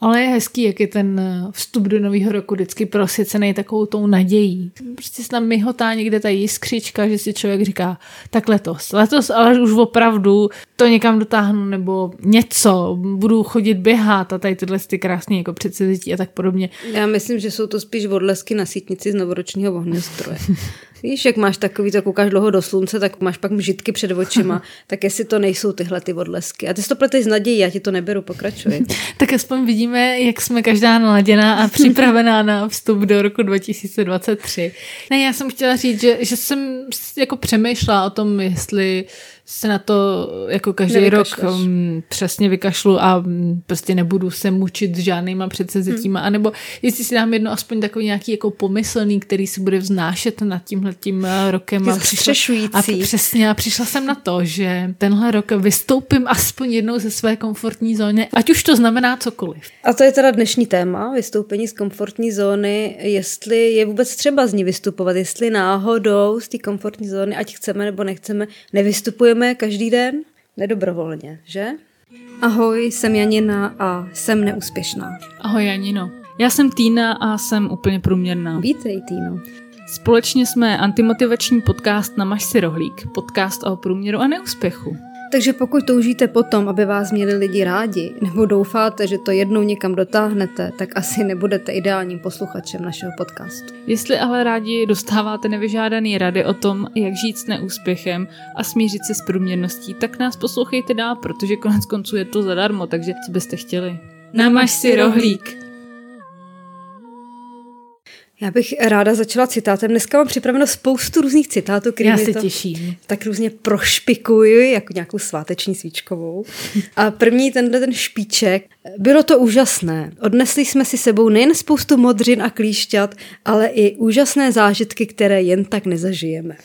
Ale je hezký, jak je ten vstup do nového roku vždycky prosycený takovou tou nadějí. Prostě se tam myhotá někde ta jiskřička, že si člověk říká, tak letos, letos, ale už opravdu to někam dotáhnu, nebo něco, budu chodit běhat a tady tyhle ty krásné jako předsevzetí a tak podobně. Já myslím, že jsou to spíš odlesky na sítnici z novoročního ohňostroje. Víš, jak máš takový, to koukáš dlouho do slunce, tak máš pak mžitky před očima, tak jestli to nejsou tyhle ty odlesky. A ty si to pleteš z nadějí, já ti to neberu, pokračuj. tak aspoň vidíme, jak jsme každá naladěná a připravená na vstup do roku 2023. Ne, já jsem chtěla říct, že, že jsem jako přemýšlela o tom, jestli se na to jako každý rok um, přesně vykašlu a um, prostě nebudu se mučit žádnýma předsezetíma, hmm. anebo jestli si dám jedno aspoň takový nějaký jako pomyslný, který si bude vznášet nad tímhle tím uh, rokem. A, přišla, a přesně, a přišla jsem na to, že tenhle rok vystoupím aspoň jednou ze své komfortní zóny, ať už to znamená cokoliv. A to je teda dnešní téma, vystoupení z komfortní zóny, jestli je vůbec třeba z ní vystupovat, jestli náhodou z té komfortní zóny, ať chceme nebo nechceme, nevystupujeme Cestujeme každý den nedobrovolně, že? Ahoj, jsem Janina a jsem neúspěšná. Ahoj Janino. Já jsem Týna a jsem úplně průměrná. Vítej Týno. Společně jsme antimotivační podcast na Maš si rohlík, podcast o průměru a neúspěchu. Takže pokud toužíte potom, aby vás měli lidi rádi, nebo doufáte, že to jednou někam dotáhnete, tak asi nebudete ideálním posluchačem našeho podcastu. Jestli ale rádi dostáváte nevyžádaný rady o tom, jak žít s neúspěchem a smířit se s průměrností, tak nás poslouchejte dál, protože konec konců je to zadarmo, takže co byste chtěli. Namaž si rohlík. Já bych ráda začala citátem. Dneska mám připraveno spoustu různých citátů, které Já se to těším. tak různě prošpikuji, jako nějakou sváteční svíčkovou. A první tenhle ten špiček. Bylo to úžasné. Odnesli jsme si sebou nejen spoustu modřin a klíšťat, ale i úžasné zážitky, které jen tak nezažijeme.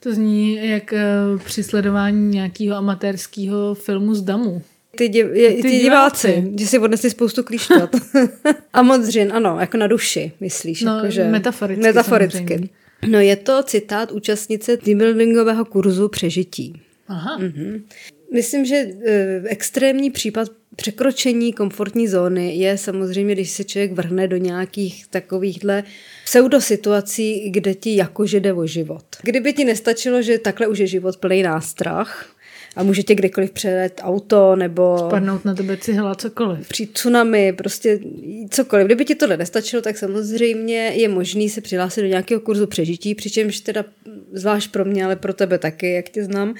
To zní jak uh, při sledování nějakého amatérského filmu z Damu ty, div, je, ty, ty diváci, diváci, že si odnesli spoustu klíšťat. a modřin, ano, jako na duši, myslíš? No, jako, že... metaforicky. Metaforicky. Samozřejmě. No je to citát účastnice teambuildingového kurzu přežití. Aha. Mhm. Myslím, že e, extrémní případ překročení komfortní zóny je samozřejmě, když se člověk vrhne do nějakých takovýchhle pseudosituací, kde ti jakože jde o život. Kdyby ti nestačilo, že takhle už je život plný nástrah, a může tě kdekoliv přejet auto nebo... Spadnout na tebe cihla, cokoliv. Při tsunami, prostě cokoliv. Kdyby ti tohle nestačilo, tak samozřejmě je možný se přihlásit do nějakého kurzu přežití, přičemž teda zvlášť pro mě, ale pro tebe taky, jak tě znám,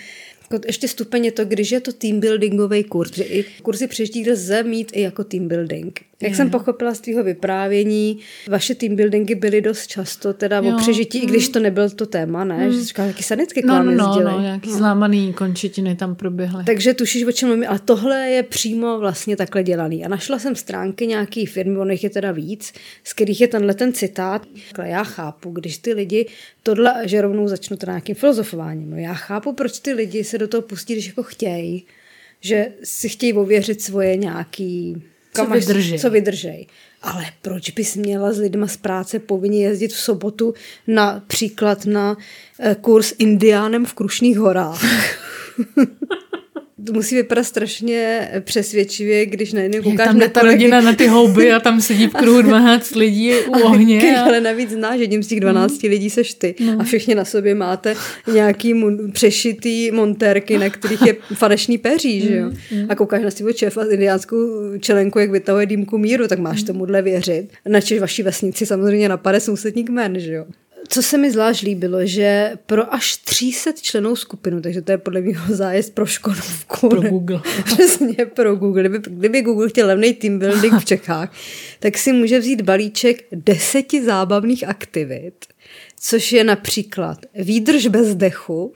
jako ještě stupeň je to, když je to team buildingový kurz, že i kurzy přežití lze mít i jako team building. Jak je. jsem pochopila z tvého vyprávění, vaše team buildingy byly dost často teda jo. o přežití, mm. i když to nebyl to téma, ne? Mm. Že jsi říkala, jaký sanitky k no, no, no, no, nějaký no. zlámaný končetiny tam proběhly. Takže tušíš, o čem mluvím, ale tohle je přímo vlastně takhle dělaný. A našla jsem stránky nějaký firmy, ono je teda víc, z kterých je tenhle ten citát. Já chápu, když ty lidi tohle, že rovnou začnu teda nějakým filozofováním. No já chápu, proč ty lidi se do toho pustí, když jako chtějí, že si chtějí ověřit svoje nějaký co vydrží. Co vydržej. Ale proč bys měla s lidma z práce povinně jezdit v sobotu například na eh, kurz indiánem v Krušných horách? to musí vypadat strašně přesvědčivě, když najednou koukáš tam na ta rodina na ty houby a tam sedí v kruhu 12 lidí u ohně. A... Ale navíc znáš, že jedním z těch 12 mm. lidí seš ty. No. A všichni na sobě máte nějaký mu- přešitý montérky, na kterých je falešný peří, že jo? Mm. A koukáš na svého šéfa s indiánskou čelenku, jak vytahuje dýmku míru, tak máš mm. tomuhle věřit. Načež vaší vesnici samozřejmě napade sousední kmen, že jo? Co se mi zvlášť líbilo, že pro až 300 členů skupinu, takže to je podle mě zájezd pro Škodovku. Pro Google. Přesně pro Google. Kdyby, kdyby Google chtěl levný team building v Čechách, tak si může vzít balíček deseti zábavných aktivit, což je například výdrž bez dechu,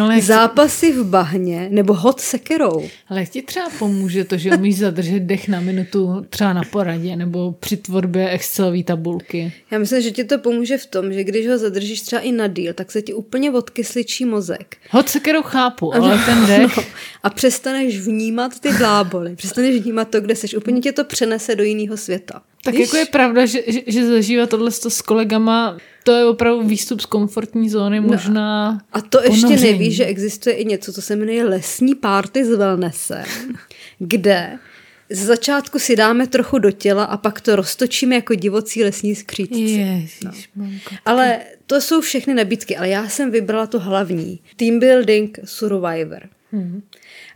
ale zápasy v bahně nebo hod sekerou. Ale ti třeba pomůže to, že umíš zadržet dech na minutu třeba na poradě nebo při tvorbě Excelové tabulky? Já myslím, že ti to pomůže v tom, že když ho zadržíš třeba i na díl, tak se ti úplně odkysličí mozek. Hod sekerou chápu, ale no, ten dech... No. A přestaneš vnímat ty bláboly, přestaneš vnímat to, kde seš. Úplně tě to přenese do jiného světa. Tak Víš? jako je pravda, že, že, že zažívá tohle s kolegama to je opravdu výstup z komfortní zóny, no, možná no, A to ponoření. Ještě nevíš, že existuje i něco, co se jmenuje lesní párty z wellnessem, kde z začátku si dáme trochu do těla a pak to roztočíme jako divocí lesní skřítci. Ježiš, no. Ale to jsou všechny nabídky, ale já jsem vybrala to hlavní. Team Building Survivor. Hmm.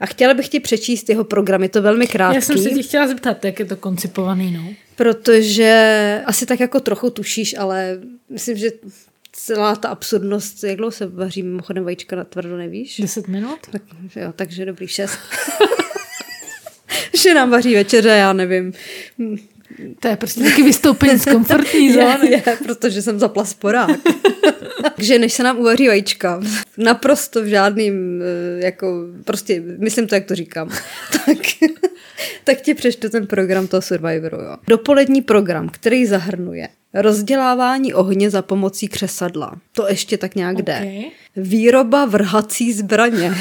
A chtěla bych ti přečíst jeho program, je to velmi krátký. Já jsem se ti chtěla zeptat, jak je to koncipovaný, no? Protože asi tak jako trochu tušíš, ale myslím, že celá ta absurdnost, jak dlouho se vaří mimochodem vajíčka na tvrdo, nevíš? Deset minut? Tak, jo, takže dobrý, šest. že nám vaří večeře, já nevím. To je prostě taky vystoupení z komfortní zóny. Je, je, protože jsem zapla sporák. Takže než se nám uvaří vajíčka, naprosto v žádným, eh, jako, prostě, myslím to, jak to říkám, tak, tak ti přečtu ten program toho Survivoru. Jo. Dopolední program, který zahrnuje rozdělávání ohně za pomocí křesadla. To ještě tak nějak jde. Okay. Výroba vrhací zbraně.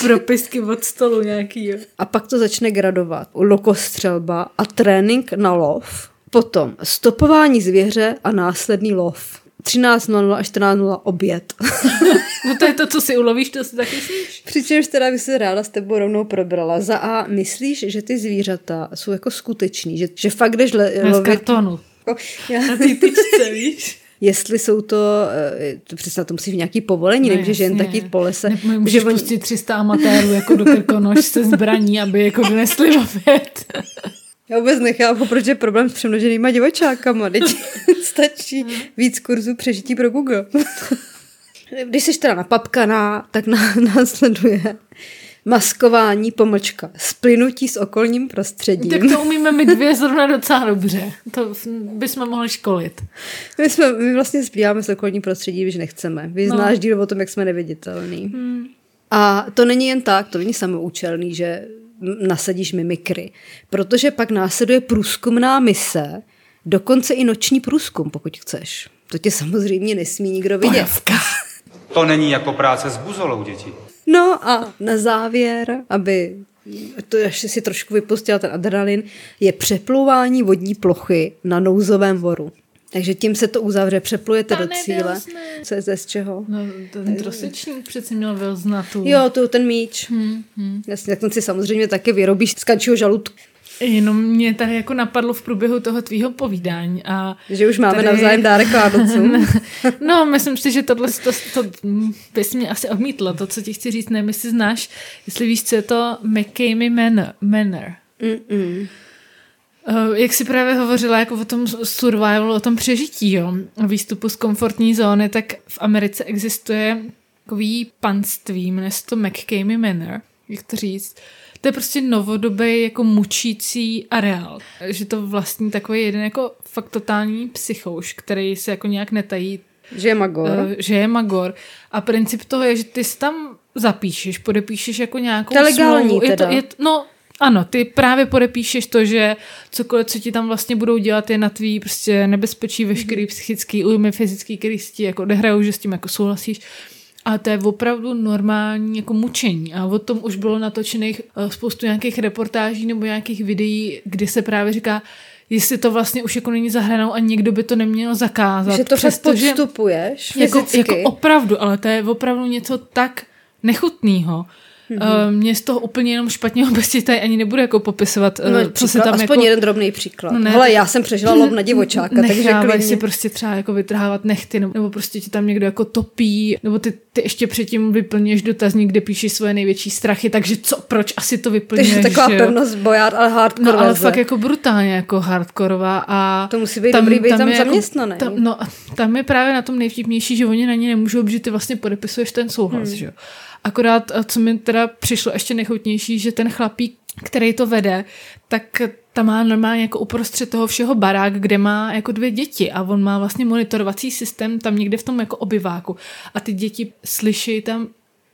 Propisky od stolu nějaký, jo. A pak to začne gradovat. Lokostřelba a trénink na lov. Potom stopování zvěře a následný lov. 13.00 až 14.00 oběd. no to je to, co si ulovíš, to si taky sníš. Přičemž teda by se ráda s tebou rovnou probrala. Za A, myslíš, že ty zvířata jsou jako skutečný? Že, že fakt jdeš le- Z lovit... kartonu. Já... Na ty tyčce, víš? Jestli jsou to, eh, to přesně to musí v nějaký povolení, No nemůžeš jen taky po lese. Ne, můžeš oni- pustit 300 amatérů jako do krkonož se zbraní, aby jako donesli oběd. Já vůbec nechápu, proč je problém s přemnoženýma divočákama. Teď stačí víc kurzů přežití pro Google. Když jsi teda napapkaná, tak na, následuje maskování, pomlčka, splynutí s okolním prostředím. Tak to umíme my dvě zrovna docela dobře. To bychom mohli školit. My, jsme, my vlastně splýváme s okolním prostředím, když nechceme. Vy No. znáš díl o tom, jak jsme neviditelní. A to není jen tak, to není samoučelný, že nasadíš mimikry, protože pak následuje průzkumná mise, dokonce i noční průzkum, pokud chceš. To tě samozřejmě nesmí nikdo vidět. Bojovka. To není jako práce s buzolou, děti. No a na závěr, aby to ještě si trošku vypustila ten adrenalin, je přeplouvání vodní plochy na nouzovém voru. Takže tím se to uzavře, přeplujete do Pane cíle. Wilsone. Co je z čeho? No, ten trosečník přece měl Vilznatu. Jo, to ten míč. Hmm, hmm. Jasně, tak ten si samozřejmě taky vyrobíš z kančího žaludku. Jenom mě tady jako napadlo v průběhu toho tvýho povídání a Že už máme Tady- navzájem dárek Vánocům. No, myslím si, že tohle to, to, bys mě asi odmítla. To, co ti chci říct, nevím, jestli znáš, jestli víš, co je to McCamey Manor. Manor. Mm-mm. Uh, jak jsi právě hovořila jako o tom survivalu, o tom přežití, jo, o výstupu z komfortní zóny, tak v Americe existuje takový panství, jmenuje se to McCamey Manor, jak to říct. To je prostě novodobý jako mučící areál. Že to vlastní takový jeden jako fakt totální psychouš, který se jako nějak netají Že je Magor. uh, že je Magor. A princip toho je, že ty si tam zapíšeš, podepíšeš jako nějakou To je legální smlouvu. Je to, teda. je, to- no, ano, ty právě podepíšeš to, že cokoliv, co ti tam vlastně budou dělat, je na tvý prostě nebezpečí, veškerý psychický újmy, fyzický, který si ti jako odehrajou, že s tím jako souhlasíš. A to je opravdu normální jako mučení. A o tom už bylo natočených eh, spoustu nějakých reportáží nebo nějakých videí, kdy se právě říká, jestli to vlastně už jako není za hranou a někdo by to neměl zakázat. že to fakt přestože- podstupuješ jako, fyzicky. jako opravdu, ale to je opravdu něco tak nechutného. Mhm. Mm-hmm. Mě z toho úplně jenom špatně obecně tady ani nebudu jako popisovat, No, no, co se příklad, tam aspoň jako... jeden drobný příklad. No ne, Hele, já jsem přežila lov na divočáka, takže klidně. si prostě třeba jako vytrhávat nechty, nebo, nebo prostě ti tam někdo jako topí, nebo ty, ty ještě předtím vyplňuješ dotazník, kde píšeš svoje největší strachy, takže co, proč asi to vyplňuješ, Takže taková že jo? pevnost bojár, ale hardcore No ale fakt jako brutálně jako hardkorová a... To musí být dobrý být tam je zaměstnaný. Tam, no tam je právě na tom nejvtipnější, že oni na ně nemůžou, protože ty vlastně podepisuješ ten souhlas, hmm. že jo. Akorát, a co mi teda přišlo ještě nechutnější, že ten chlapík, který to vede, tak tam má normálně jako uprostřed toho všeho barák, kde má jako dvě děti a on má vlastně monitorovací systém tam někde v tom jako obyváku. A ty děti slyší tam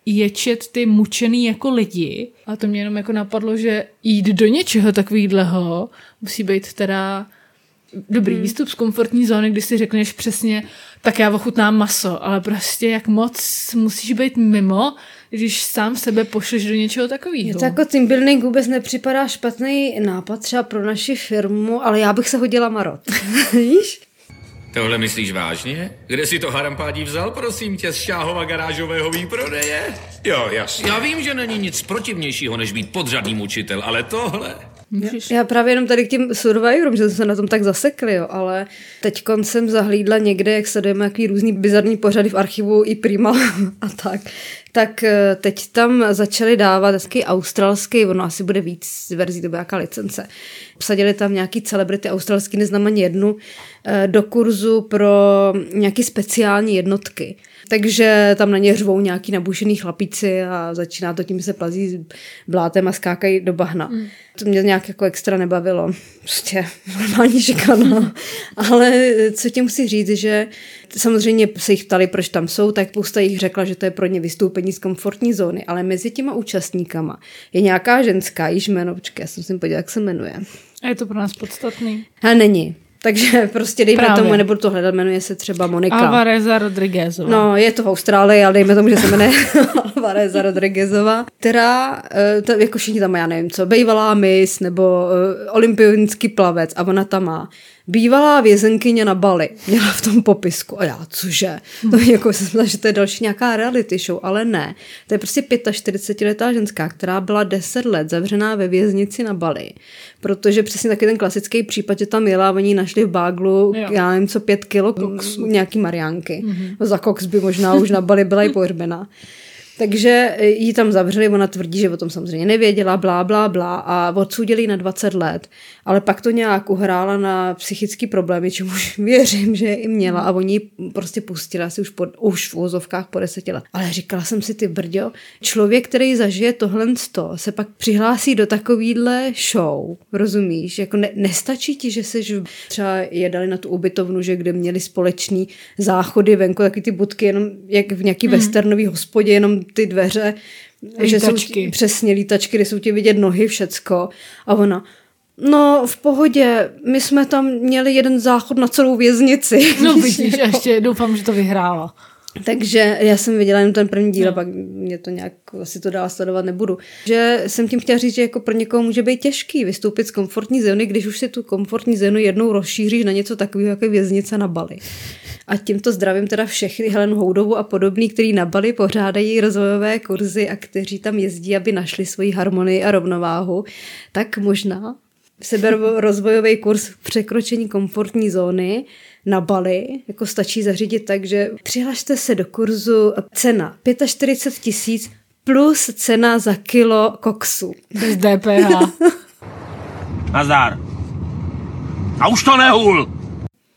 ječet ty mučený jako lidi a to mě jenom jako napadlo, že jít do něčeho takového musí být teda dobrý hmm. výstup z komfortní zóny, kdy si řekneš přesně, tak já ochutnám maso, ale prostě jak moc musíš být mimo, když sám sebe pošleš do něčeho takového. Mně to jako team building vůbec nepřipadá špatný nápad třeba pro naši firmu, ale já bych se hodila marot. Víš? Tohle myslíš vážně? Kde si to harampádí vzal, prosím tě, z Šáhova garážového výprodeje? Jo, jasně. Já vím, že není nic protivnějšího, než být podřadný učitel, ale tohle... Můžeš... Já právě jenom tady k těm Survivorům, že jsme se na tom tak zasekli, jo, ale teď jsem zahlídla někde, jak sledujeme jaký různý bizarní pořady v archivu i Prima a tak, tak eh, teď tam začali dávat taky australský, ono asi bude víc verzí, to bude jaká licence. Obsadili tam nějaký celebrity australský, neznám ani jednu, eh, do kurzu pro nějaký speciální jednotky. Takže tam na ně řvou nějaký nabušený chlapíci a začíná to tím, že se plazí blátem a skákají do bahna. Mm. To mě nějak jako extra nebavilo. Prostě normální šikana. Ale co tím musí říct, že samozřejmě se jich ptali, proč tam jsou, tak spousta jich řekla, že to je pro ně vystoupení z komfortní zóny, ale mezi těma účastníkama je nějaká ženská, již jméno, počkej, já jsem si podívala, jak se jmenuje. A je to pro nás podstatný. A není. Takže prostě dejme Právě. tomu, nebudu to hledat, jmenuje se třeba Monika. Alvareza Rodriguezová. No, je to v Austrálii, ale dejme tomu, že se jmenuje Alvareza Rodriguezová, která, eh, to, jako všichni tam já nevím co, bývalá mis nebo uh, olympionický plavec a ona tam má bývalá vězenkyně na Bali. Měla v tom popisku. A já, cože? To je jako jsem že to je další nějaká reality show, ale ne. To je prostě 45-letá ženská, která byla 10 let zavřená ve věznici na Bali. Protože přesně taky ten klasický případ, že tam jela, oni našli v báglu, Jo. já nevím co, pět kilo koksu. nějaký mariánky. Mm-hmm. Za koks by možná už na Bali byla i pohřbená. Takže ji tam zavřeli, ona tvrdí, že o tom samozřejmě nevěděla, blá, blá, blá a odsoudili ji na 20 let. Ale pak to nějak uhrála na psychický problémy, čemuž věřím, že i měla a oni ji prostě pustili asi už, po, už v úzovkách po deseti let. Ale říkala jsem si, ty brďo, člověk, který zažije tohle sto, se pak přihlásí do takovýhle show, rozumíš? Jako ne, nestačí ti, že jsi třeba jedali na tu ubytovnu, že kde měli společný záchody venku, taky ty budky, jenom jak v nějaký mm. westernový hospodě, jenom ty dveře, že jsou Lítačky. ti- přesně lítačky, kde jsou ti vidět nohy, všecko. A ona, no v pohodě, my jsme tam měli jeden záchod na celou věznici. No vidíš, a ještě doufám, že to vyhrála. Takže já jsem viděla jenom ten první díl, no. pak mě to nějak asi to dál sledovat nebudu. Že jsem tím chtěla říct, že jako pro někoho může být těžký vystoupit z komfortní zóny, když už si tu komfortní zónu jednou rozšíříš na něco takového, jako věznice na Bali. A tímto zdravím teda všechny Helen Houdovu a podobný, který na Bali pořádají rozvojové kurzy a kteří tam jezdí, aby našli svoji harmonii a rovnováhu, tak možná seberozvojový kurz v překročení komfortní zóny na Bali, jako stačí zařídit tak, že přihlašte se do kurzu cena 45 tisíc plus cena za kilo koksu. Bez DPH. Nazdar. A už to nehul!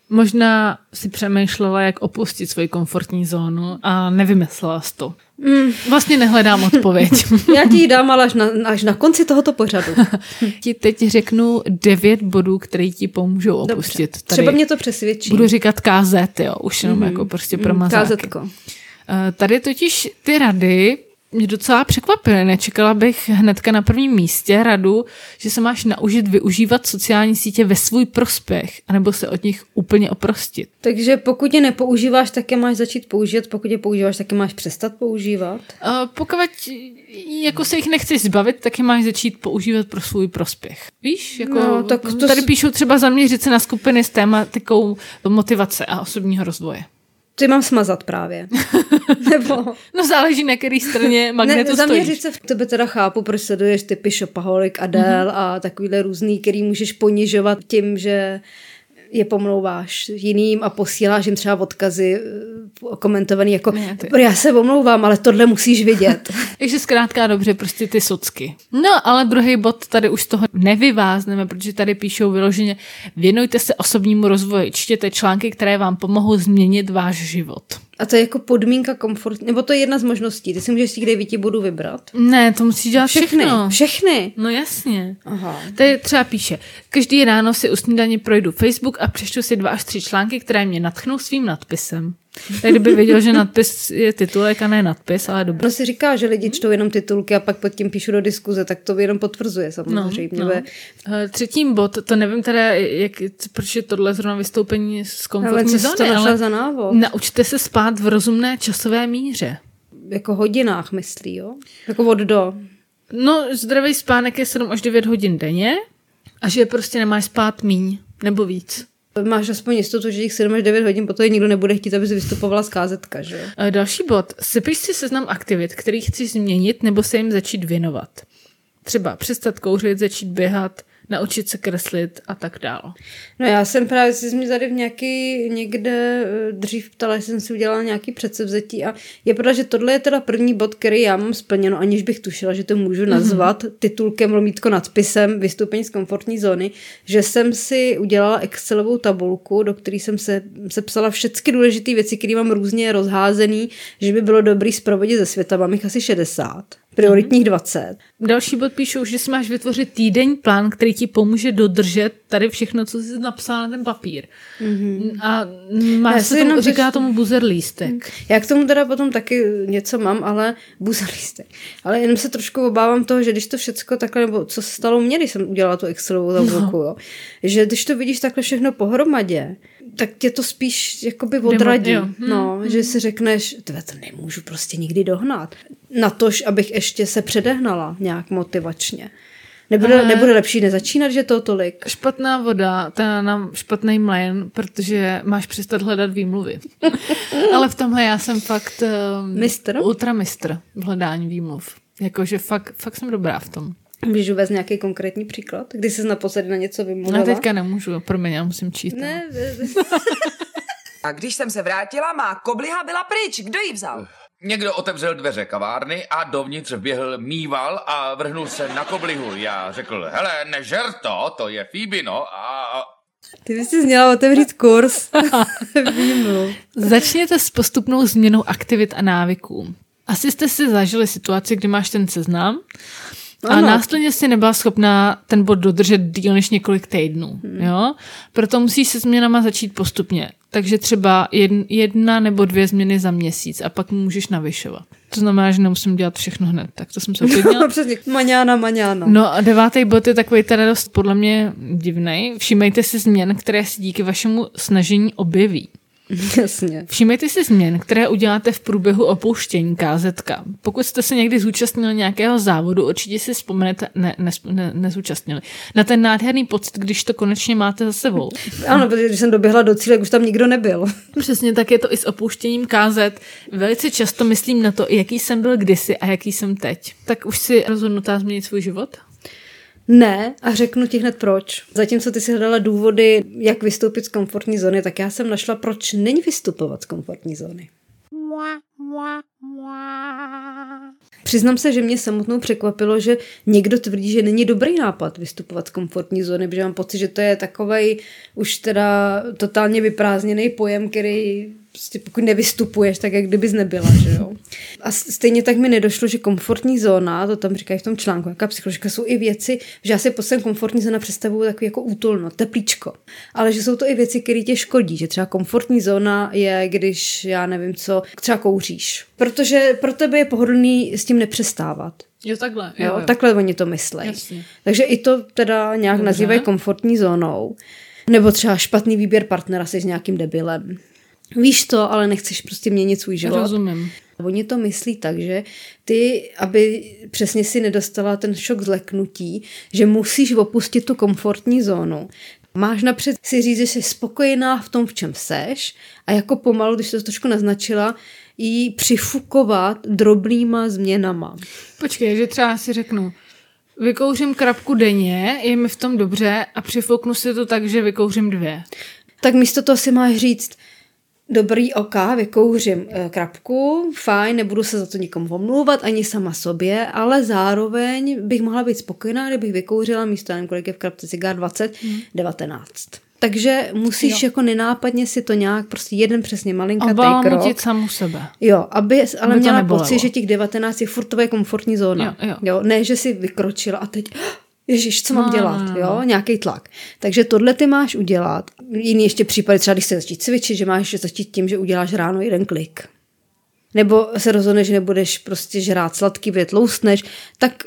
Možná si přemýšlela, jak opustit svoji komfortní zónu a nevymyslela jsi to. Mm. Vlastně nehledám odpověď. Já ti ji dám ale až na, až na konci tohoto pořadu. ti teď řeknu devět bodů, které ti pomůžou opustit. Dobře. Třeba mě to přesvědčí. Budu říkat KZ, jo, už jenom mm. jako prostě pro mazáky. Kázetko. Eh, Tady totiž ty rady mě docela překvapily. Nečekala bych hnedka na prvním místě radu, že se máš naučit využívat sociální sítě ve svůj prospěch, anebo se od nich úplně oprostit. Takže pokud je nepoužíváš, tak je máš začít používat, pokud je používáš, tak je máš přestat používat. Uh, pokud jako se jich nechceš zbavit, tak je máš začít používat pro svůj prospěch. Víš? Jako, No, tak to tady s- píšou třeba zaměřit se na skupiny s tématikou motivace a osobního rozvoje. Ty mám smazat právě. Nebo... No záleží na který straně magnetu ne, zaměřit stojíš. se v tebe teda chápu, proč sleduješ typy Shopaholic, Adele mm-hmm. a takovýhle různý, který můžeš ponižovat tím, že je pomlouváš jiným a posíláš jim třeba odkazy eh, komentovaný jako ty. já se omlouvám, ale tohle musíš vidět. Takže zkrátka dobře, prostě ty socky. No, ale druhý bod tady už z toho nevyvázneme, protože tady píšou vyloženě věnujte se osobnímu rozvoji, čtěte články, které vám pomohou změnit váš život. A to je jako podmínka komfort, nebo to je jedna z možností. Ty si můžeš si kde víti budu vybrat. Ne, to musí dělat Všechny, všechno. všechny. No jasně. Aha. Tady třeba píše, každý ráno si u snídaně projdu Facebook a přečtu si dva až tři články, které mě natchnou svým nadpisem. Tak kdyby věděl, že nadpis je titulek a ne nadpis, ale dobrý. Kdo si říká, že lidi čtou jenom titulky a pak pod tím píšu do diskuze, tak to jenom potvrzuje samozřejmě. No, No, no. Třetím bod, to nevím teda, jak, proč je tohle zrovna vystoupení z komfortní zóny, ale za návod? naučte se spát v rozumné časové míře. Jako hodinách myslí, jo? Jako od do. No, zdravý spánek je 7 až 9 hodin denně a že prostě nemáš spát míň nebo víc. Máš aspoň jistotu, že těch 7 až 9 hodin potom nikdo nebude chtít, aby se vystupovala z KZka, že? Eh, Další bod. Sypiš si seznam aktivit, který chceš změnit nebo se jim začít věnovat. Třeba přestat kouřit, začít běhat, naučit se kreslit a tak dál. No já jsem právě si mě tady v nějaký někde eh, dřív ptala, že jsem si udělala nějaký předsevzetí a je pravda, že tohle je teda první bod, který já mám splněno, aniž bych tušila, že to můžu nazvat mm-hmm. titulkem lomítko nadpisem vystoupení z komfortní zóny, že jsem si udělala Excelovou tabulku, do které jsem se sepsala všechny důležité věci, které mám různě rozházený, že by bylo dobrý zprovodit ze světa, mám jich asi 60 prioritních 20. Další bod píšou, že si máš vytvořit týdenní plán, který ti pomůže dodržet tady všechno, co jsi napsala na ten papír. Mm-hmm. A Já si se tomu, jenom říká řeš- tomu buzzer lístek. Já k tomu teda potom taky něco mám, ale buzalístek. Ale jenom se trošku obávám toho, že když to všecko takhle, nebo co se stalo mně, když jsem udělala tu Excelovou tabulku, no. jo, že když to vidíš takhle všechno pohromadě, tak tě to spíš jakoby odradí. jo. Hm, No, že si řekneš, to nemůžu prostě nikdy dohnat. Na tož, abych ještě se předehnala nějak motivačně. Nebude, Ale- nebude lepší nezačínat, že to tolik? Špatná voda, to je nám špatný mlén, protože máš přestat hledat výmluvy. Ale v tomhle já jsem fakt um, Mistr? ultramistr v hledání výmluv. Jakože fakt, fakt jsem dobrá v tom. Můžu uvést nějaký konkrétní příklad? Kdy jsi naposledy na něco vymluvila? No teďka nemůžu, promiň, já musím číst. Ne, A když jsem se vrátila, má kobliha byla pryč. Kdo ji vzal? Někdo otevřel dveře kavárny a dovnitř vběhl mýval a vrhnul se na koblihu. Já řekl, hele, nežer to, to je Fíbino a... Ty bys si měla otevřít kurz. Začněte s postupnou změnou aktivit a návyků. Asi jste si zažili situaci, kdy máš ten seznam a Ano. následně si nebyla schopná ten bod dodržet díl než několik týdnů. Hmm. Jo? Proto musíš se změnama začít postupně. Takže třeba jedn- jedna nebo dvě změny za měsíc a pak můžeš navyšovat. To znamená, že nemusím dělat všechno hned. Tak to jsem se uklidnila. Přesně. Maňána, maňána. No a devátý bod je takový teda dost podle mě divný. Všímejte si změn, které se díky vašemu snažení objeví. Jasně. Všímejte si změn, které uděláte v průběhu opouštění KZK. Pokud jste se někdy zúčastnili nějakého závodu, určitě si vzpomenete, ne, ne, ne, nezúčastnili, na ten nádherný pocit, když to konečně máte za sebou. Ano, protože když jsem doběhla do cíle, už tam nikdo nebyl. Přesně tak je to i s opouštěním KZ. Velice často myslím na to, jaký jsem byl kdysi a jaký jsem teď. Tak už si rozhodnutá změnit svůj život? Ne, a řeknu ti hned proč. Zatímco ty si hledala důvody, jak vystoupit z komfortní zóny, tak já jsem našla, proč není vystupovat z komfortní zóny. Přiznám se, že mě samotnou překvapilo, že někdo tvrdí, že není dobrý nápad vystupovat z komfortní zóny, protože mám pocit, že to je takovej už teda totálně vyprázdněný pojem, který prostě pokud nevystupuješ, tak jak kdybys nebyla, že jo. A stejně tak mi nedošlo, že komfortní zóna, to tam říkají v tom článku, jaká psycholožka, jsou i věci, že já si pod sem komfortní zóna představuju takový jako útulno, teplíčko. Ale že jsou to i věci, které tě škodí, že třeba komfortní zóna je, když, já nevím co, třeba kouříš. Protože pro tebe je pohodlný s tím nepřestávat. Jo, takhle. Jo, jo. Takhle oni to myslí. Jasně. Takže i to teda nějak Dobře. nazývají komfortní zónou. Nebo třeba špatný výběr partnera jsi s nějakým debilem. Víš to, ale nechceš prostě měnit svůj život. Rozumím. Oni to myslí tak, že ty, aby přesně si nedostala ten šok zleknutí, že musíš opustit tu komfortní zónu. Máš napřed si říct, že jsi spokojená v tom, v čem seš a jako pomalu, když to trošku naznačila, jí přifukovat drobnýma změnama. Počkej, že třeba si řeknu, vykouřím krapku denně, je mi v tom dobře a přifouknu si to tak, že vykouřím dvě. tak místo toho si máš říct, dobrý oka, vykouřím eh, krapku, fajn, nebudu se za to nikomu omlouvat, ani sama sobě, ale zároveň bych mohla být spokojená, kdybych vykouřila místo, nevím, kolik je v krapce cigár, 20, Hmm. 19. Takže musíš jo. jako nenápadně si to nějak, prostě jeden přesně malinkatý krok. Samu sebe. Jo, aby ale Aby měla nebolelo. pocit, že těch 19 je furt tvoje komfortní zóna. Jo, jo. jo ne, že si vykročila a teď Ježíš, co mám No, dělat, no, no. jo, nějaký tlak. Takže tohle ty máš udělat. Jiný ještě případy, třeba když se začít cvičit, že máš začít tím, že uděláš ráno jeden klik. Nebo se rozhodneš, že nebudeš prostě žrát sladký, protože tloustneš, tak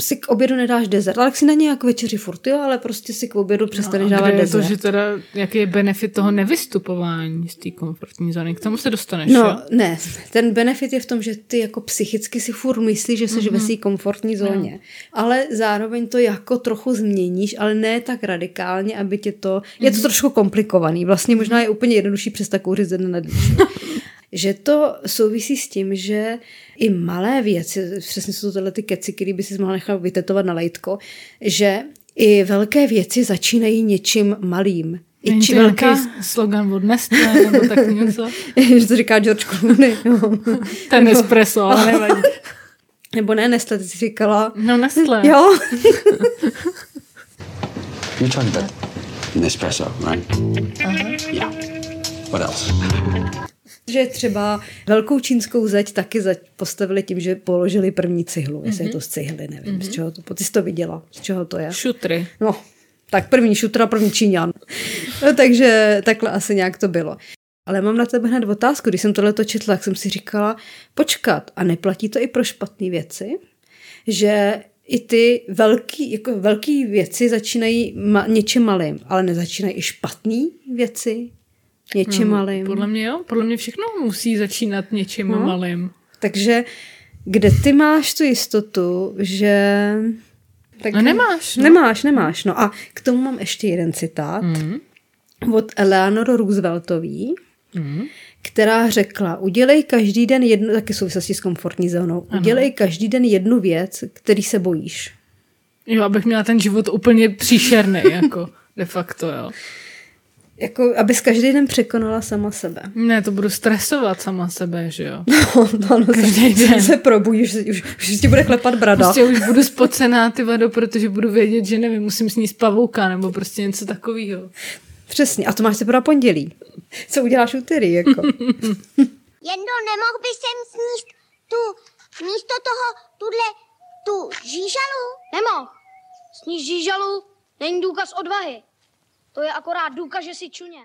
si k obědu nedáš dezert, ale jak si na ně jako večeři furt, jo, ale prostě si k obědu přestaneš No, dávat je to, dezert. že teda, jaký je benefit toho nevystupování z té komfortní zóny? K tomu se dostaneš, No, jo? ne, ten benefit je v tom, že ty jako psychicky si furt myslíš, že jsi mm-hmm. ve své komfortní zóně. No. Ale zároveň to jako trochu změníš, ale ne tak radikálně, aby tě to... Je to trošku komplikovaný. Vlastně možná je úplně jednodušší přestat kouřit ze dne na den. že to souvisí s tím, že i malé věci, přesně jsou to tyhle ty keci, které by si mohla nechat vytetovat na lejtko, že i velké věci začínají něčím malým. I Není či to velká... slogan od Nestlé nebo tak něco? že to říká George Clooney. No. Ten espresso, ale nevadí. Nebo ne, Nestle, ty jsi říkala. No Nestlé. Jo, You're talking about Nespresso, right? Yeah. What else? Že třeba velkou čínskou zeď taky zeď postavili tím, že položili první cihlu. Jestli je to z cihly, nevím, z čeho to, ty jsi to viděla, z čeho to je. Šutry. No, tak první šutra, první Číňan. No, takže takhle asi nějak to bylo. Ale mám na tebe hned otázku. Když jsem tohle to četla, tak jsem si říkala, počkat, a neplatí to i pro špatné věci? Že i ty velký, jako velký věci začínají ma- něčím malým, ale nezačínají i špatné věci něčím malým. Podle mě jo, podle mě všechno musí začínat něčím No. malým. Takže kde ty máš tu jistotu, že... Tak No nemáš, no. Nemáš, nemáš. No a k tomu mám ještě jeden citát mm. od Eleanor Rooseveltový, mm. která řekla, udělej každý den jednu, taky v souvislosti s komfortní zónou, ano. udělej každý den jednu věc, který se bojíš. Jo, abych měla ten život úplně příšerný, jako de facto, jo. Jako, abys každý den překonala sama sebe. Ne, to budu stresovat sama sebe, že jo. No, ano, Každý se, den. se probudíš, už, už ti bude klepat brada. Prostě už budu spocená, ty vado, protože budu vědět, že nevím, musím sníst pavouka nebo prostě něco takového. Přesně, a to máš teprve pondělí. Co uděláš úterý, jako? Jendo, nemohl by sem sníst tu, místo toho, tuhle, tu žížalu? Nemohl. Sníž žížalu není důkaz odvahy. To je akorát důkaz, že si čuně.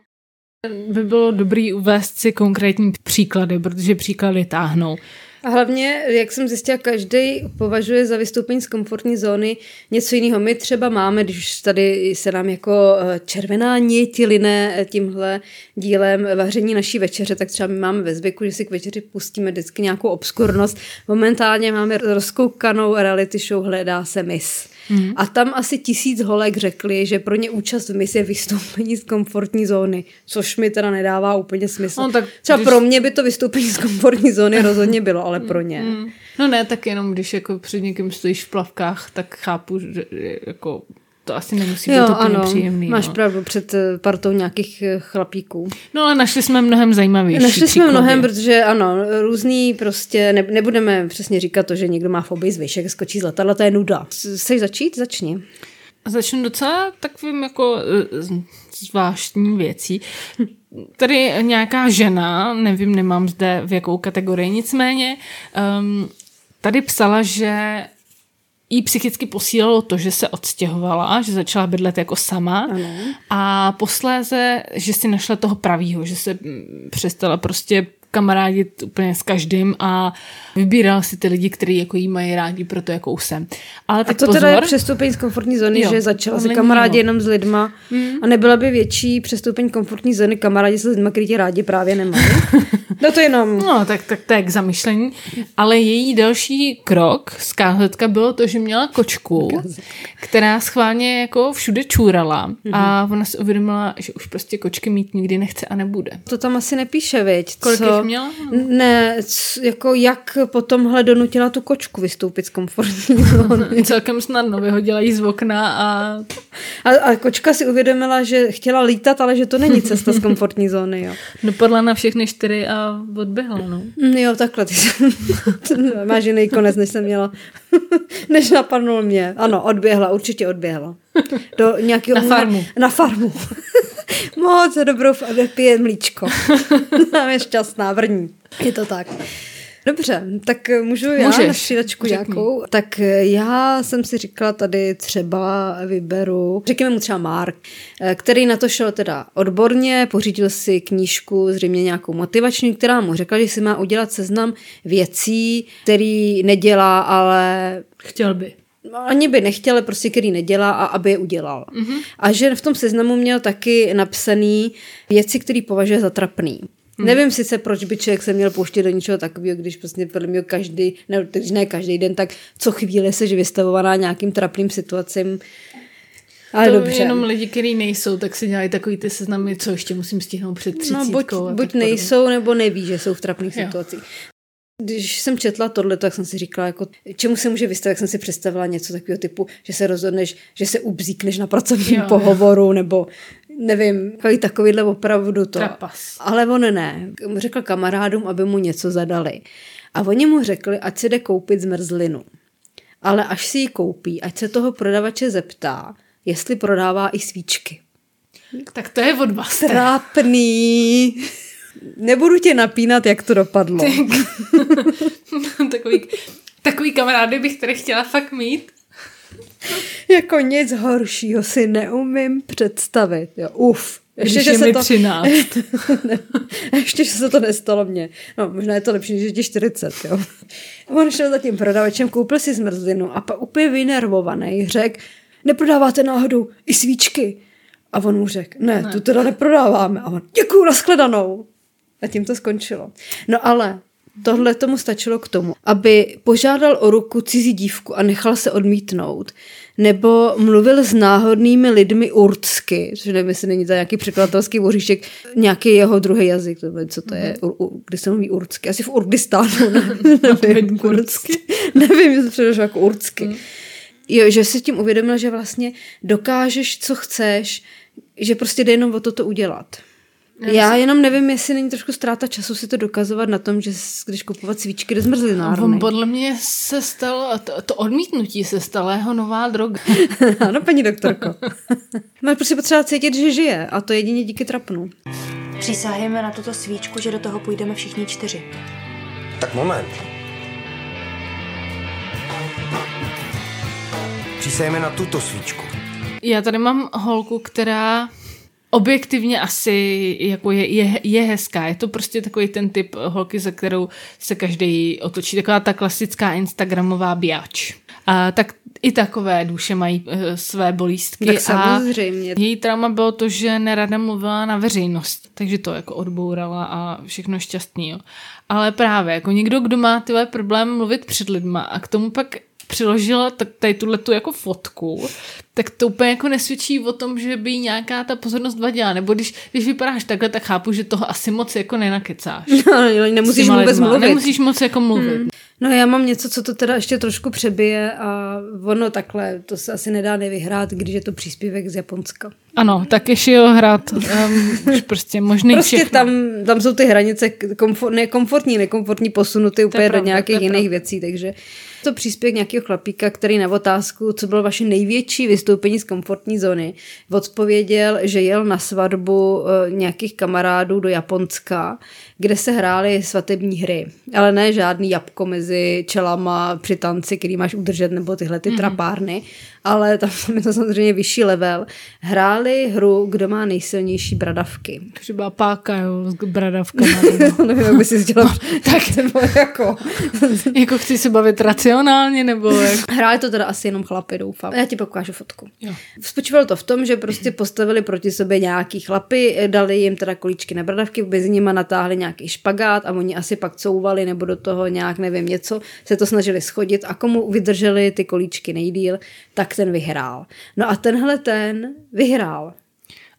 By bylo dobrý uvést si konkrétní příklady, protože příklady táhnou. A hlavně, jak jsem zjistila, každý považuje za vystoupení z komfortní zóny něco jiného. My třeba máme, když tady se nám jako eh, červená nit line eh, tímhle dílem vaření naší večeře, tak třeba my máme ve zvyku, že si k večeři pustíme vždycky nějakou obskurnost. Momentálně máme rozkoukanou reality show Hledá se mis. Hmm. A tam asi tisíc holek řekli, že pro ně účast v mis je vystoupení z komfortní zóny, což mi teda nedává úplně smysl. No, tak Třeba když- pro mě by to vystoupení z komfortní zóny rozhodně bylo, ale pro ně. Mm. No ne, tak jenom když jako před někým stojíš v plavkách, tak chápu, že jako to asi nemusí být Jo, úplně ano, příjemný. máš no. pravdu, před eh, partou nějakých eh, chlapíků. no ale našli jsme mnohem zajímavější Našli jsme příklady. mnohem, protože ano, různý prostě, ne, nebudeme přesně říkat to, že někdo má fobii z výšek, skočí z letadla, to je nuda. Chceš začít? Začni. Začnu docela takovým jako eh, zvláštní věcí. Tady nějaká žena, nevím, nemám zde v jakou kategorii, nicméně um, tady psala, že jí psychicky posílalo to, že se odstěhovala, že začala bydlet jako sama Ano. a posléze, že si našla toho pravýho, že se mm, přestala prostě kamarádit úplně s každým a vybírala si ty lidi, kteří jako jí mají rádi pro to, jakou jsem. Ale A to pozor, teda je přestoupení z komfortní zóny, Jo, že začala se kamarádi jenom s lidma a nebyla by větší přestoupení komfortní zóny kamarádi se s lidma, který tě rádi právě nemají. no to jenom... No, tak, tak to je k zamyšlení. Ale její další krok z kázletka bylo to, že měla kočku, která schválně jako všude čůrala a ona si uvědomila, že už prostě kočky mít nikdy nechce a nebude. To tam asi nepíše, viď? Kolik Co? Jich měla? Ne, jako jak po tomhle donutila tu kočku vystoupit z komfortní zóny. Celkem snadno vyhodila jí z okna a A, a kočka si uvědomila, že chtěla lítat, ale že to není cesta z komfortní zóny, jo. dopadla na všechny čtyři a odběhla, no. Mm, Jo, takhle. Ty jsi- máš jiný konec, než jsem měla. než napadnul mě. Ano, odběhla, určitě odběhla. Do nějakého... Na farmu. Na farmu. Moc dobrou, pije mlíčko. Tam je šťastná, vrní. Je to tak. Dobře, tak můžu já Můžeš, na střídačku nějakou? Tak já jsem si říkala tady třeba vyberu, řekněme mu třeba Mark, eh, který na to šel teda odborně, pořídil si knížku, zřejmě nějakou motivační, která mu řekla, že si má udělat seznam věcí, který nedělá, ale Chtěl by. Ani by nechtěl, ale prostě který nedělá a aby je udělal. Mm-hmm. A že v tom seznamu měl taky napsaný věci, které považuje za trapný. Hmm. Nevím sice, proč by člověk se měl pouštět do něčeho takového, když prostě podle mě každý, ne, když ne každý den, tak co chvíli se vystavovaná nějakým trapným situacím. Ale to dobře. jenom lidi, kteří nejsou, tak si dělají takový ty seznamy, co ještě musím stihnout před třicítkou. No buď, buď nejsou, nebo neví, že jsou v trapných situacích. Když jsem četla tohle, tak jsem si říkala, jako, čemu se může vystavit, jak jsem si představila něco takového typu, že se rozhodneš, že se ubzíkneš na pracovním Jo, pohovoru, nebo nevím, takový takovýhle opravdu to. Trapas. Ale on ne. Řekl kamarádům, aby mu něco zadali. A oni mu řekli, ať si jde koupit zmrzlinu. Ale až si ji koupí, ať se toho prodavače zeptá, jestli prodává i svíčky. Tak to je od vás. Trápný. Nebudu tě napínat, jak to dopadlo. takový, takový kamarády bych tady chtěla fakt mít. jako nic horšího si neumím představit. Jo, uf. Ještě, že je se to... 13. Ještě, že se to nestalo mně. No, možná je to lepší, než ti 40, jo. On šel za tím prodavačem, koupil si zmrzlinu a pak úplně vynervovaný řekl, neprodáváte náhodou i svíčky? A on mu řekl, ne, ne, tu teda neprodáváme. A on, děkuju, nashledanou. A tím to skončilo. No ale tohle tomu stačilo k tomu, aby požádal o ruku cizí dívku a nechal se odmítnout. Nebo mluvil s náhodnými lidmi urdsky, což nevím, jestli není to nějaký překladatelský voříšek, nějaký jeho druhý jazyk, to co to je, u, u, kdy se mluví urdsky, asi v Urdistánu, ne, nevím, kurdsky. nevím, jestli předešlo jako urdsky. Hmm. Jo, že si tím uvědomil, že vlastně dokážeš, co chceš, že prostě jde jenom o toto udělat. Já jenom nevím, jestli není trošku ztráta času si to dokazovat na tom, že když kupovat svíčky do zmrzlinárny. On podle mě se stalo, to, to odmítnutí se stalo jeho nová droga. ano, paní doktorko. Máš prostě potřeba cítit, že žije a to jedině díky trapnu. Přísahujeme na tuto svíčku, že do toho půjdeme všichni čtyři. Tak moment. Přísahujeme na tuto svíčku. Já tady mám holku, která objektivně asi jako je, je, je hezká. Je to prostě takový ten typ holky, za kterou se každý otočí. Taková ta klasická instagramová biač. A tak i takové duše mají uh, své bolístky. Tak samozřejmě. A její trauma bylo to, že nerada mluvila na veřejnost, takže to jako odbourala a všechno šťastný. Jo. Ale právě jako někdo, kdo má tyhle problém mluvit před lidma a k tomu pak přiložila tady tuhle tu jako fotku, tak to úplně jako nesvědčí o tom, že by nějaká ta pozornost vadila. Nebo když, když vypadáš takhle, tak chápu, že toho asi moc jako nenakecáš. No, nemusíš vůbec lidma. mluvit. Nemusíš moc jako mluvit. Hmm. No já mám něco, co to teda ještě trošku přebije a ono takhle, to se asi nedá nevyhrát, když je to příspěvek z Japonska. Ano, tak ještě jo hrát um, už prostě možný Prostě všechno. tam, tam jsou ty hranice komfort, nekomfortní, nekomfortní posunuty úplně pravda, do nějakých jiných pravda. věcí, takže to příspěvek nějakého chlapíka, který na otázku, co bylo vaše největší vystoupení z komfortní zóny, odpověděl, že jel na svatbu eh, nějakých kamarádů do Japonska, kde se hrály svatební hry, ale ne žádný jabko mezi čelama při tanci, který máš udržet, nebo tyhle ty Mhm. trapárny, ale tam je to samozřejmě vyšší level. Hráli hru, kdo má nejsilnější bradavky. Takže byla páka, jo, s bradavkama. Nevím, jak by si chtěla... tak nebo jako... jako chci se bavit racionálně, nebo jak... Hráli to teda asi jenom chlapy, doufám. Já ti pak ukážu fotku. Jo. Spočívalo to v tom, že prostě postavili proti sobě nějaký chlapy, dali jim teda kolíčky na bradavky, mezi nimi natáhli nějaký špagát a oni asi pak couvali nebo do toho nějak, nevím, něco, se to snažili schodit a komu vydrželi ty kolíčky nejdíl, tak ten vyhrál. No a tenhle ten vyhrál.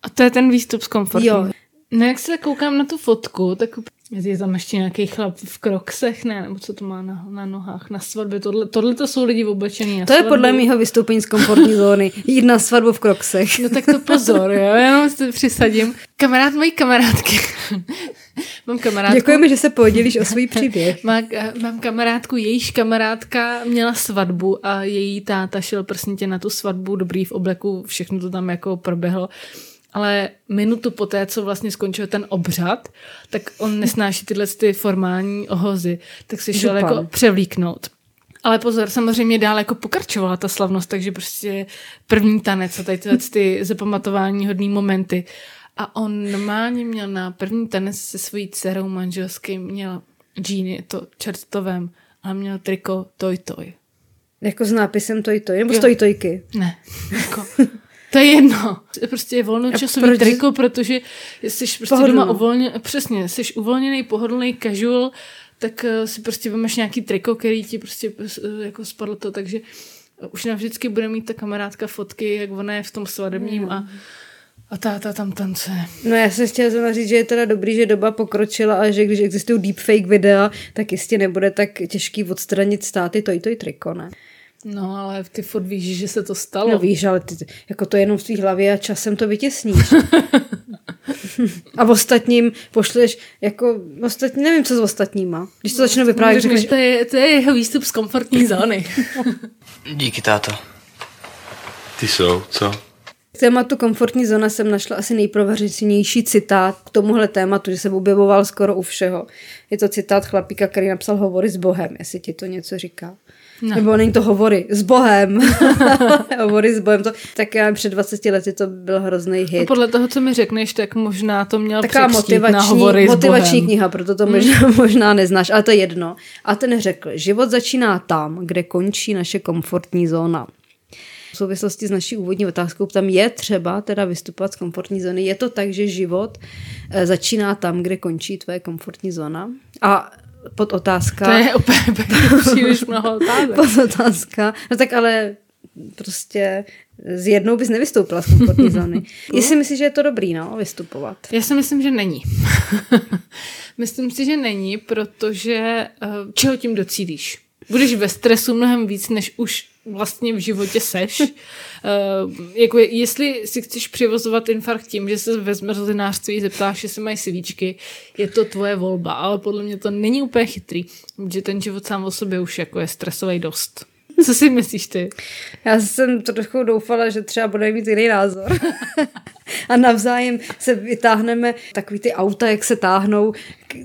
A to je ten výstup z komfortu. Jo. No jak se koukám na tu fotku, tak je tam ještě nějaký chlap v kroksech, ne? Nebo co to má na, na nohách, na svatbě. Tohle, tohle to jsou lidi oblečený na To je svatbu. podle mého vystoupení z komfortní zóny. Jít na svatbu v kroksech. No tak to pozor, jo, jenom si přisadím. Kamarád mojí kamarádky. Mám kamarádku. Děkujeme, že se podělíš o svůj příběh. Má, mám kamarádku, jejíž kamarádka měla svatbu a její táta šel prsnitě na tu svatbu, dobrý v obleku, všechno to tam jako proběhlo. Ale minutu poté, co vlastně skončil ten obřad, tak on nesnáší tyhle ty formální ohozy, tak si šel Župan. jako převlíknout. Ale pozor, samozřejmě dál jako pokračovala ta slavnost, takže prostě první tanec a tady tyhle ty zapamatování hodný momenty. A on normálně měl na první tanec se svojí dcerou manželským, měl džíny, to čerstovém, a měl triko Toj Toj. Jako s nápisem toj toj, nebo Jo. stoj tojky. Ne, jako, to je jedno. Prostě je volnočasový proč- triko, protože jsi prostě Pohodlno. doma uvolně, přesně, jsi uvolněný, pohodlný casual, tak eh, si prostě vemeš nějaký triko, který ti prostě eh, jako spadlo to, takže už navždycky bude mít ta kamarádka fotky, jak ona je v tom svadebním a, a táta tam tancuje. No já jsem chtěla zrovna říct, že je teda dobrý, že doba pokročila a že když existují deepfake videa, tak jistě nebude tak těžký odstranit státy toj toj triko, ne? No, ale ty furt víš, že se to stalo. No víš, ale ty, jako to je jenom v tvý hlavě a časem to vytěsníš. a v ostatním pošleš, jako, ostatní, nevím, co s ostatníma. Když to začnu vyprávět, řekneš, to, je, to je jeho výstup z komfortní zóny. Díky, táto. Ty jsou, co? Tématu komfortní zóna jsem našla asi nejprovařenější citát k tomuhle tématu, že se objevoval skoro u všeho. Je to citát chlapíka, který napsal Hovory s Bohem, jestli ti to něco říká. No. No. Nebo není to hovory s Bohem. hovory s Bohem. To, tak já před 20 lety to byl hrozný No hit. podle toho, co mi řekneš, tak možná to měl Taková překřtít na motivační, hovory s motivační Bohem. kniha, proto to Hmm. možná, možná neznáš, ale to je jedno. A ten řekl, život začíná tam, kde končí naše komfortní zóna. V souvislosti s naší úvodní otázkou, tam je třeba teda vystupovat z komfortní zóny. Je to tak, že život eh, začíná tam, kde končí tvoje komfortní zóna? A pod otázka... To je úplně příliš mnoho otázek. pod otázka. No tak ale prostě z jednou bys nevystoupila z komfortní zóny. Jestli myslíš, že je to dobrý, no, vystupovat. Já si myslím, že není. myslím si, že není, protože uh, čeho tím docílíš? Budeš ve stresu mnohem víc, než už vlastně v životě seš. Uh, jako je, jestli si chceš přivozovat infarkt tím, že se ve zmrzlinářství zeptáš, jestli mají svíčky, je to tvoje volba, ale podle mě to není úplně chytrý, že ten život sám o sobě už jako je stresový dost. Co si myslíš ty? Já jsem trochu doufala, že třeba bude mít jiný názor. a navzájem se vytáhneme takový ty auta, jak se táhnou.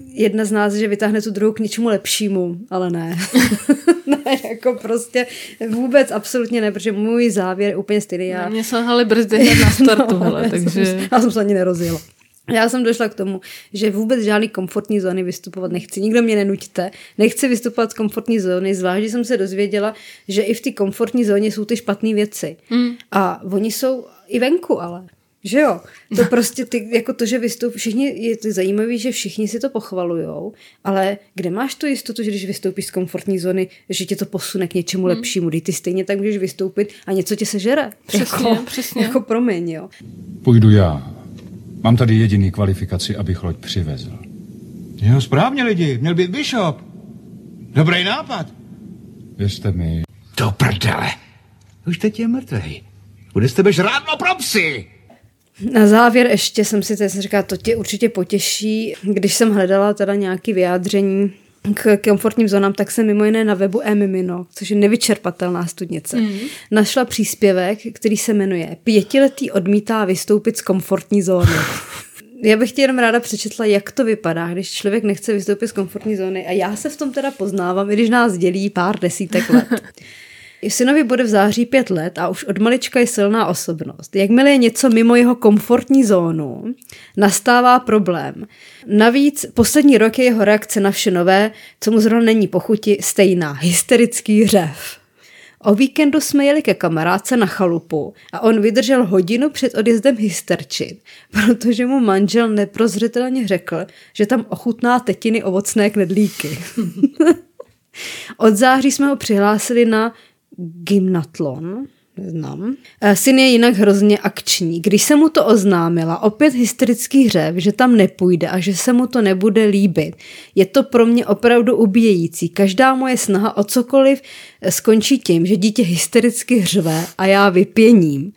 Jedna z nás, že vytáhne tu druhou k něčemu lepšímu, ale ne. ne, jako prostě vůbec absolutně ne, protože můj závěr je úplně stejný. Já... Mě selhaly brzdy hned na startu, hele, já takže... Jsem, já jsem se ani nerozjela. Já jsem došla k tomu, že vůbec žádný komfortní zóny vystupovat nechci. Nikdo mě nenuďte. Nechci vystupovat z komfortní zóny, zvlášť, že jsem se dozvěděla, že i v té komfortní zóně jsou ty špatné věci. Mm. A oni jsou i venku, ale. Že jo? To prostě ty, jako to, že vystup, všichni, je to zajímavé, že všichni si to pochvalujou, ale kde máš tu jistotu, že když vystoupíš z komfortní zóny, že tě to posune k něčemu Hmm. lepšímu, kdy ty stejně tak můžeš vystoupit a něco tě sežere. Přesně, jako, přesně. Jako promiň, jo. Půjdu já. Mám tady jediný kvalifikaci, abych loď přivezl. Jo, správně lidi, měl být Bishop. Dobrý nápad. Věřte mi. Do prdele. Už teď je mrtvej. Bude z tebe žrádlo pro psy. Na závěr ještě jsem si teď říkala, to tě určitě potěší. Když jsem hledala teda nějaké vyjádření k komfortním zónám, tak jsem mimo jiné na webu Emimino, což je nevyčerpatelná studnice, mm. našla příspěvek, který se jmenuje Pětiletý odmítá vystoupit z komfortní zóny. Já bych ti jenom ráda přečetla, jak to vypadá, když člověk nechce vystoupit z komfortní zóny. A já se v tom teda poznávám, i když nás dělí pár desítek let. Synovi bude v září pět let a už od malička je silná osobnost. Jakmile je něco mimo jeho komfortní zónu, nastává problém. Navíc poslední rok je jeho reakce na vše nové, co mu zrovna není pochuti, stejná. Hysterický řev. O víkendu jsme jeli ke kamarádce na chalupu a on vydržel hodinu před odjezdem hysterčit, protože mu manžel neprozřetelně řekl, že tam ochutná tetiny ovocné knedlíky. Od září jsme ho přihlásili na gymnatlon, neznám. Eh, Syn je jinak hrozně akční. Když se mu to oznámila, opět hysterický hřev, že tam nepůjde a že se mu to nebude líbit. Je to pro mě opravdu ubíjející. Každá moje snaha o cokoliv eh, skončí tím, že dítě hystericky hřve a já vypěním.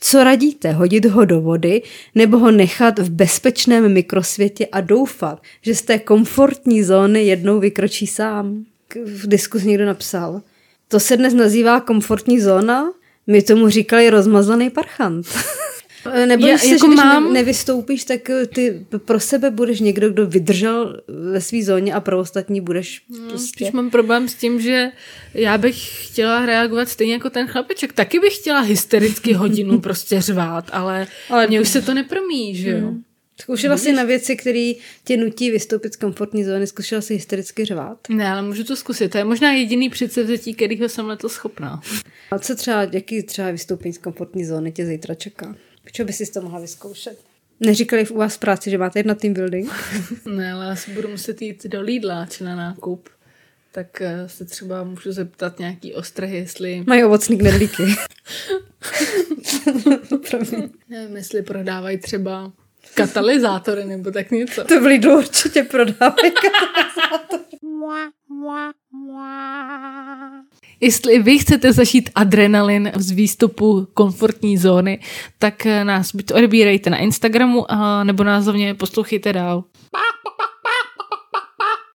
Co radíte? Hodit ho do vody nebo ho nechat v bezpečném mikrosvětě a doufat, že z té komfortní zóny jednou vykročí sám? V diskus někdo napsal. To se dnes nazývá komfortní zóna? My tomu říkali rozmazaný parchant. Nebo Já se, jako že když mám- ne, nevystoupíš, tak eh, ty pro sebe budeš někdo, kdo vydržel ve své zóně a pro ostatní budeš No, prostě... Spíš mám problém s tím, že já bych chtěla reagovat stejně jako ten chlapeček. Taky bych chtěla hystericky hodinu prostě řvát, ale, ale mě už se to nepromí, že jo? Hmm. Zkoušela jsi na věci, které tě nutí vystoupit z komfortní zóny, zkoušela jsi hystericky řvát? Ne, ale můžu to zkusit. To je možná jediný předsevzetí, kterýho jsem letos schopná. A co třeba, jaký třeba vystoupení z komfortní zóny tě zítra čeká? Proč by si to mohla vyzkoušet? Neříkali u vás v práci, že máte jedna team building? Ne, ale já si budu muset jít do Lidla či na nákup. Tak eh, se třeba můžu zeptat nějaký ostrahy, jestli... Mají ovocný knedlíky. Nevím, jestli prodávají třeba katalyzátory nebo tak něco. to v Lidlu určitě prodávají. Jestli i vy chcete zažít adrenalin z výstupu komfortní zóny, tak nás buď odebírejte na Instagramu, a nebo nás hlavně poslouchejte dál. Bye.